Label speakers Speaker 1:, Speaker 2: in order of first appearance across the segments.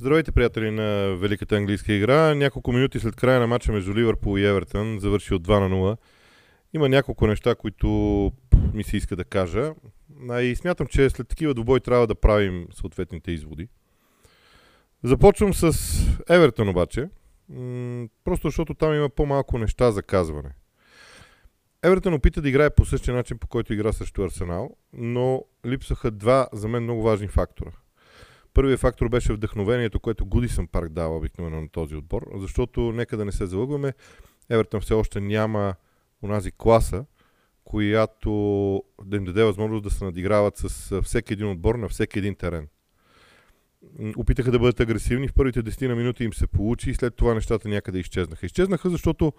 Speaker 1: Здравейте, приятели на Великата английска игра. Няколко минути след края на матча между Ливърпул и Евертън, завърши от 2 на 0. Има няколко неща, които ми се иска да кажа. А и смятам, че след такива двубой трябва да правим съответните изводи. Започвам с Евертън обаче. просто защото там има по-малко неща за казване. Евертън опита да играе по същия начин, по който игра срещу Арсенал, но липсваха два за мен много важни фактора – Първият фактор беше вдъхновението, което Гудисън парк дава обикновено на този отбор, защото нека да не се залъгваме, Евертън все още няма онази класа, която да им даде възможност да се надиграват с всеки един отбор на всеки един терен. Опитаха да бъдат агресивни, в първите 10 на минути им се получи и след това нещата някъде изчезнаха. Изчезнаха, защото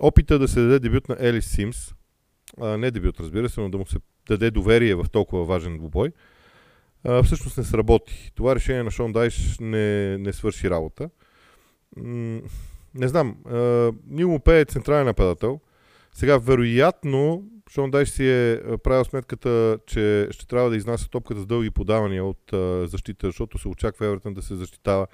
Speaker 1: опита да се даде дебют на Елис Симс, а, не дебют разбира се, но да му се даде доверие в толкова важен двубой – а, всъщност не сработи. Това решение на Шон Дайш не, не свърши работа. Не знам, Нил Мопе е централен нападател. Сега, вероятно, Шон Дайш си е правил сметката, че ще трябва да изнася топката с дълги подавания от защита, защото се очаква Евертън да се защитава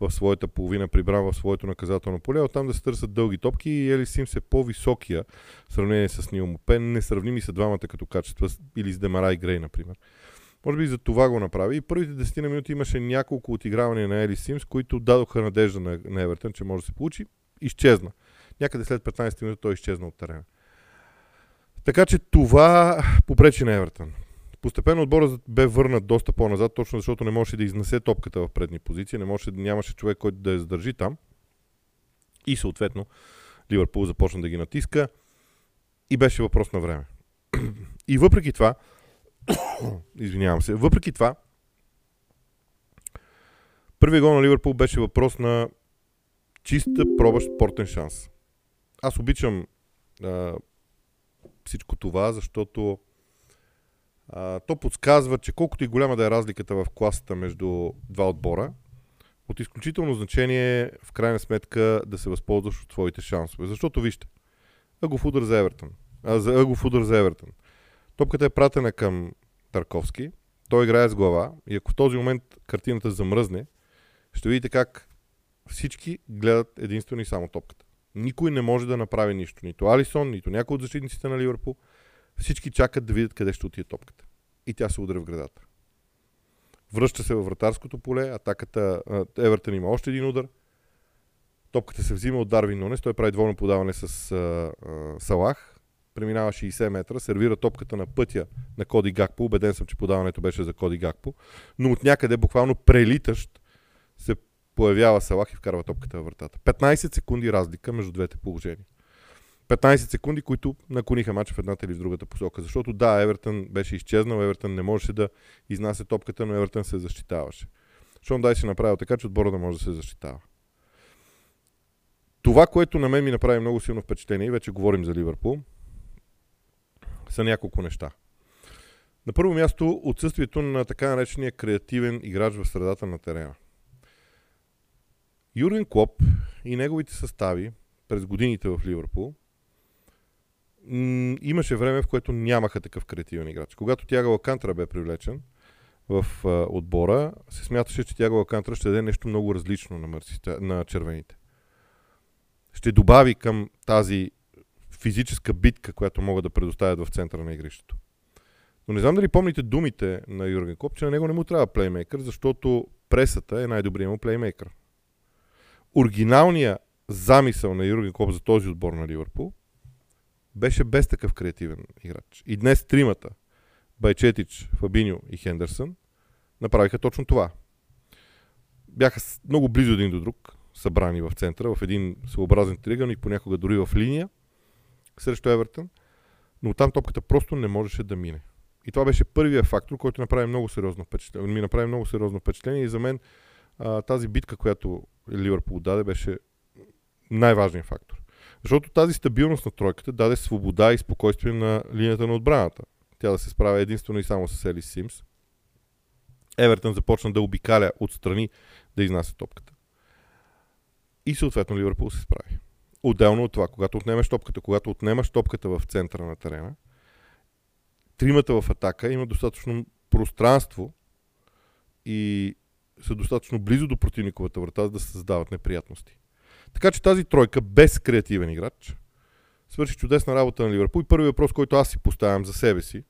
Speaker 1: в своята половина, прибран в своето наказателно поле, оттам да се търсят дълги топки и Ели Симс е по-високия в сравнение с Нил Мопе. Несравними са двамата като качества, или с Демара и Грей, например. Може би за това го направи. И първите 10 на минути имаше няколко отигравания на Ели Симс, които дадоха надежда на, на Евертън, че може да се получи. Изчезна. Някъде след 15 минути той изчезна от терена. Така че това попречи на Евертън. Постепенно отборът бе върнат доста по-назад, точно защото не можеше да изнесе топката в предни позиции, не можеше, нямаше човек, който да я задържи там. И съответно Ливърпул започна да ги натиска и беше въпрос на време. И въпреки това, Извинявам се. Въпреки това, първият гол на Ливърпул беше въпрос на чиста пробащ спортен шанс. Аз обичам а, всичко това, защото а, то подсказва, че колкото и голяма да е разликата в класата между два отбора, от изключително значение е в крайна сметка да се възползваш от своите шансове. Защото вижте, Агов удар за Евертън. А, за Агов удар за Евертън. Топката е пратена към Тарковски. Той играе с глава и ако в този момент картината замръзне, ще видите как всички гледат единствено и само топката. Никой не може да направи нищо. Нито Алисон, нито някой от защитниците на Ливърпул. Всички чакат да видят къде ще отиде топката. И тя се удря в градата. Връща се във вратарското поле. Атаката Евертън има още един удар. Топката се взима от Дарвин Нунес. Той прави двойно подаване с а, а, Салах преминава 60 метра, сервира топката на пътя на Коди Гакпо. Убеден съм, че подаването беше за Коди Гакпо. Но от някъде, буквално прелитащ, се появява Салах и вкарва топката във вратата. 15 секунди разлика между двете положения. 15 секунди, които наклониха мача в едната или в другата посока. Защото да, Евертън беше изчезнал, Евертън не можеше да изнася топката, но Евертън се защитаваше. Шон Дай се направил така, че отбора да може да се защитава. Това, което на мен ми направи много силно впечатление, и вече говорим за Ливърпул, са няколко неща. На първо място, отсъствието на така наречения креативен играч в средата на терена. Юрген Клоп и неговите състави през годините в Ливърпул имаше време, в което нямаха такъв креативен играч. Когато Тяга Лакантра бе привлечен в отбора, се смяташе, че Тяга Лакантра ще даде нещо много различно на, мърсите, на червените. Ще добави към тази физическа битка, която могат да предоставят в центъра на игрището. Но не знам дали помните думите на Юрген Клоп, че на него не му трябва плеймейкър, защото пресата е най-добрият му плеймейкър. Оригиналният замисъл на Юрген Клоп за този отбор на Ливърпул беше без такъв креативен играч. И днес тримата, Байчетич, Фабиньо и Хендерсън, направиха точно това. Бяха много близо един до друг, събрани в центъра, в един своеобразен триъгълник, понякога дори в линия – срещу Евертън, но там топката просто не можеше да мине. И това беше първият фактор, който направи много сериозно впечатление. Ми направи много сериозно впечатление и за мен а, тази битка, която Ливърпул даде, беше най-важният фактор. Защото тази стабилност на тройката даде свобода и спокойствие на линията на отбраната. Тя да се справя единствено и само с Елис Симс. Евертън започна да обикаля отстрани да изнася топката. И съответно Ливърпул се справи. Отделно от това, когато отнемеш топката, когато отнемаш топката в центъра на терена, тримата в атака има достатъчно пространство и са достатъчно близо до противниковата врата, за да се създават неприятности. Така че тази тройка без креативен играч свърши чудесна работа на Ливърпул. И първият въпрос, който аз си поставям за себе си,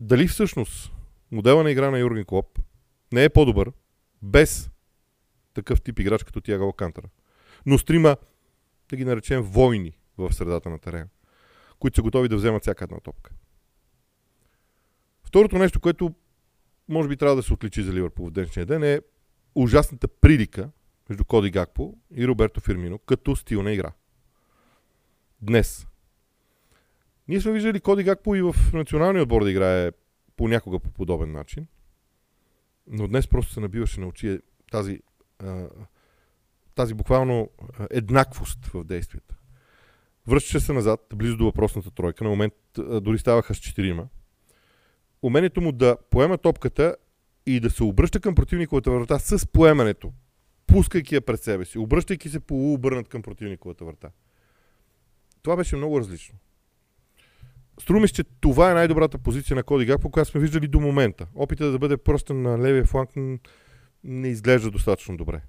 Speaker 1: дали всъщност модела на игра на Юрген Клоп не е по-добър без такъв тип играч като Тиаго Алкантара. Но стрима, да ги наречем, войни в средата на терена, които са готови да вземат всяка една топка. Второто нещо, което може би трябва да се отличи за Ливърпул в днешния ден е ужасната прилика между Коди Гакпо и Роберто Фирмино като стил на игра. Днес. Ние сме виждали Коди Гакпо и в националния отбор да играе понякога по подобен начин. Но днес просто се набиваше на очи тази, тази буквално еднаквост в действията. Връщаше се назад, близо до въпросната тройка. На момент дори ставаха с четирима. Умението му да поема топката и да се обръща към противниковата врата с поемането, пускайки я пред себе си, обръщайки се полуобърнат към противниковата врата. Това беше много различно. Струмиш, че това е най-добрата позиция на Коди Гакпо, която сме виждали до момента. Опитът да бъде просто на левия фланг не изглежда достатъчно добре.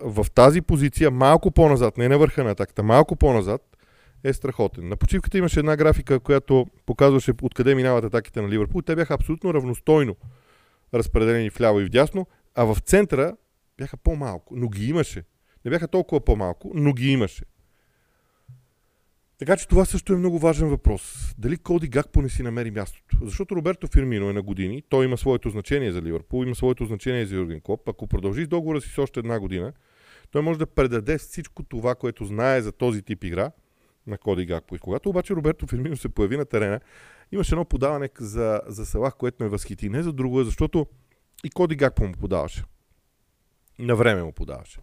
Speaker 1: В тази позиция, малко по-назад, не на върха на атаката, малко по-назад, е страхотен. На почивката имаше една графика, която показваше откъде минават атаките на Ливърпул. Те бяха абсолютно равностойно разпределени вляво и вдясно, а в центъра бяха по-малко, но ги имаше. Не бяха толкова по-малко, но ги имаше. Така че това също е много важен въпрос. Дали Коди Гакпо не си намери мястото? Защото Роберто Фирмино е на години, той има своето значение за Ливърпул, има своето значение за Юрген Клоп. Ако продължи с договора си с още една година, той може да предаде всичко това, което знае за този тип игра на Коди Гакпо. И когато обаче Роберто Фирмино се появи на терена, имаше едно подаване за, за Салах, което ме възхити. Не за друго, защото и Коди Гакпо му подаваше. На време му подаваше.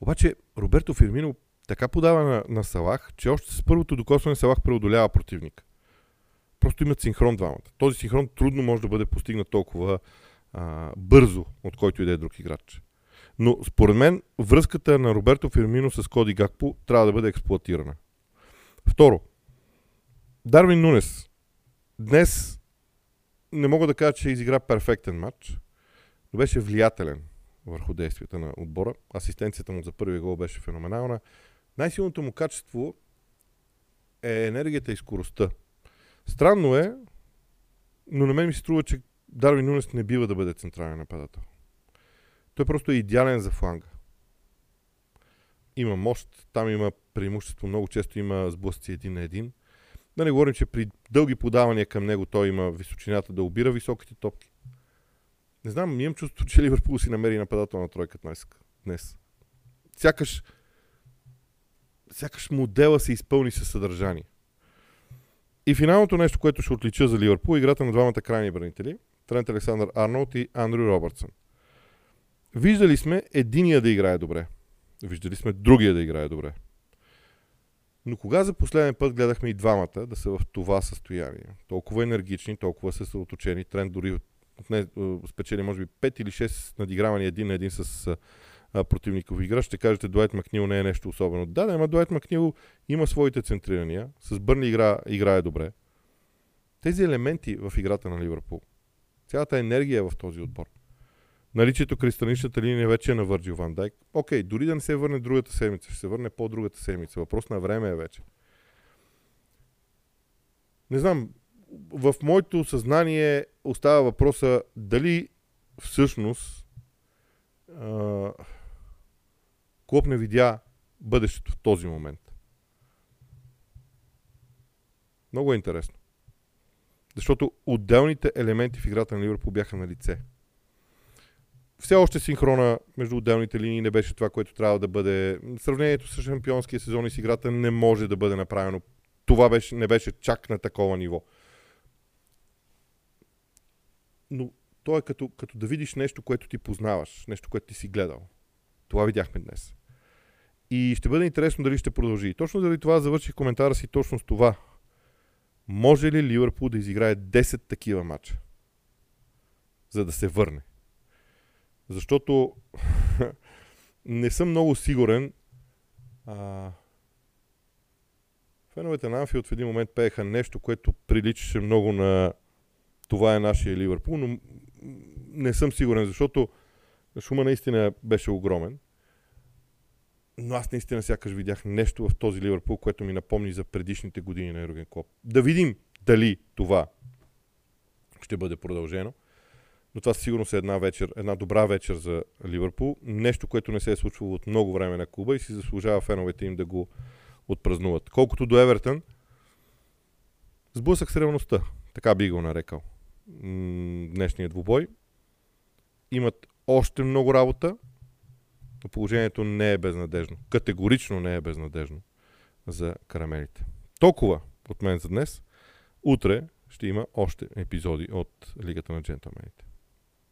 Speaker 1: Обаче Роберто Фирмино така подава на, на Салах, че още с първото докосване Салах преодолява противник. Просто имат синхрон двамата. Този синхрон трудно може да бъде постигнат толкова а, бързо, от който и да е друг играч. Но според мен връзката на Роберто Фирмино с Коди Гакпо трябва да бъде експлуатирана. Второ, Дарвин Нунес. Днес не мога да кажа, че изигра перфектен матч, но беше влиятелен върху действията на отбора. Асистенцията му за първия гол беше феноменална. Най-силното му качество е енергията и скоростта. Странно е, но на мен ми се струва, че Дарвин Нунес не бива да бъде централен нападател. Той просто е идеален за фланга. Има мощ, там има преимущество, много често има сблъсъци един на един. Да не говорим, че при дълги подавания към него той има височината да обира високите топки. Не знам, имам чувство, че Ливърпул си намери нападател на тройката днес. Сякаш сякаш модела се изпълни със съдържание. И финалното нещо, което ще отлича за Ливърпул, е играта на двамата крайни бранители, Трент Александър Арнолд и Андрю Робъртсън. Виждали сме единия да играе добре. Виждали сме другия да играе добре. Но кога за последен път гледахме и двамата да са в това състояние? Толкова енергични, толкова съсредоточени. Трент дори не, спечели може би 5 или 6 надигравания един на един с а, противников игра, ще кажете Дуайт Макнил не е нещо особено. Да, да, ама Дуайт Макнил има своите центрирания, с Бърни игра, играе добре. Тези елементи в играта на Ливърпул, цялата енергия е в този отбор. Наличието кристаличната линия вече е на Върджил Ван Дайк. Окей, дори да не се върне другата седмица, ще се върне по-другата седмица. Въпрос на време е вече. Не знам, в моето съзнание остава въпроса дали всъщност Клоп не видя бъдещето в този момент. Много е интересно. Защото отделните елементи в играта на Ливърпул бяха на лице. Все още синхрона между отделните линии не беше това, което трябва да бъде. Сравнението с шампионския сезон и с играта не може да бъде направено. Това беше, не беше чак на такова ниво. Но то е като, като да видиш нещо, което ти познаваш, нещо, което ти си гледал. Това видяхме днес. И ще бъде интересно дали ще продължи. Точно заради това завърших коментара си точно с това. Може ли Ливърпул да изиграе 10 такива матча? За да се върне. Защото не съм много сигурен. А... Феновете на Анфилд в един момент пееха нещо, което приличаше много на това е нашия Ливърпул, но не съм сигурен, защото шума наистина беше огромен. Но аз наистина сякаш видях нещо в този Ливърпул, което ми напомни за предишните години на Юрген Клоп. Да видим дали това ще бъде продължено. Но това сигурно е една вечер, една добра вечер за Ливърпул. Нещо, което не се е случвало от много време на клуба и си заслужава феновете им да го отпразнуват. Колкото до Евертън, сблъсък с реалността. Така би го нарекал. Днешният двубой. Имат още много работа, но положението не е безнадежно. Категорично не е безнадежно за карамелите. Толкова от мен за днес. Утре ще има още епизоди от Лигата на джентълмените.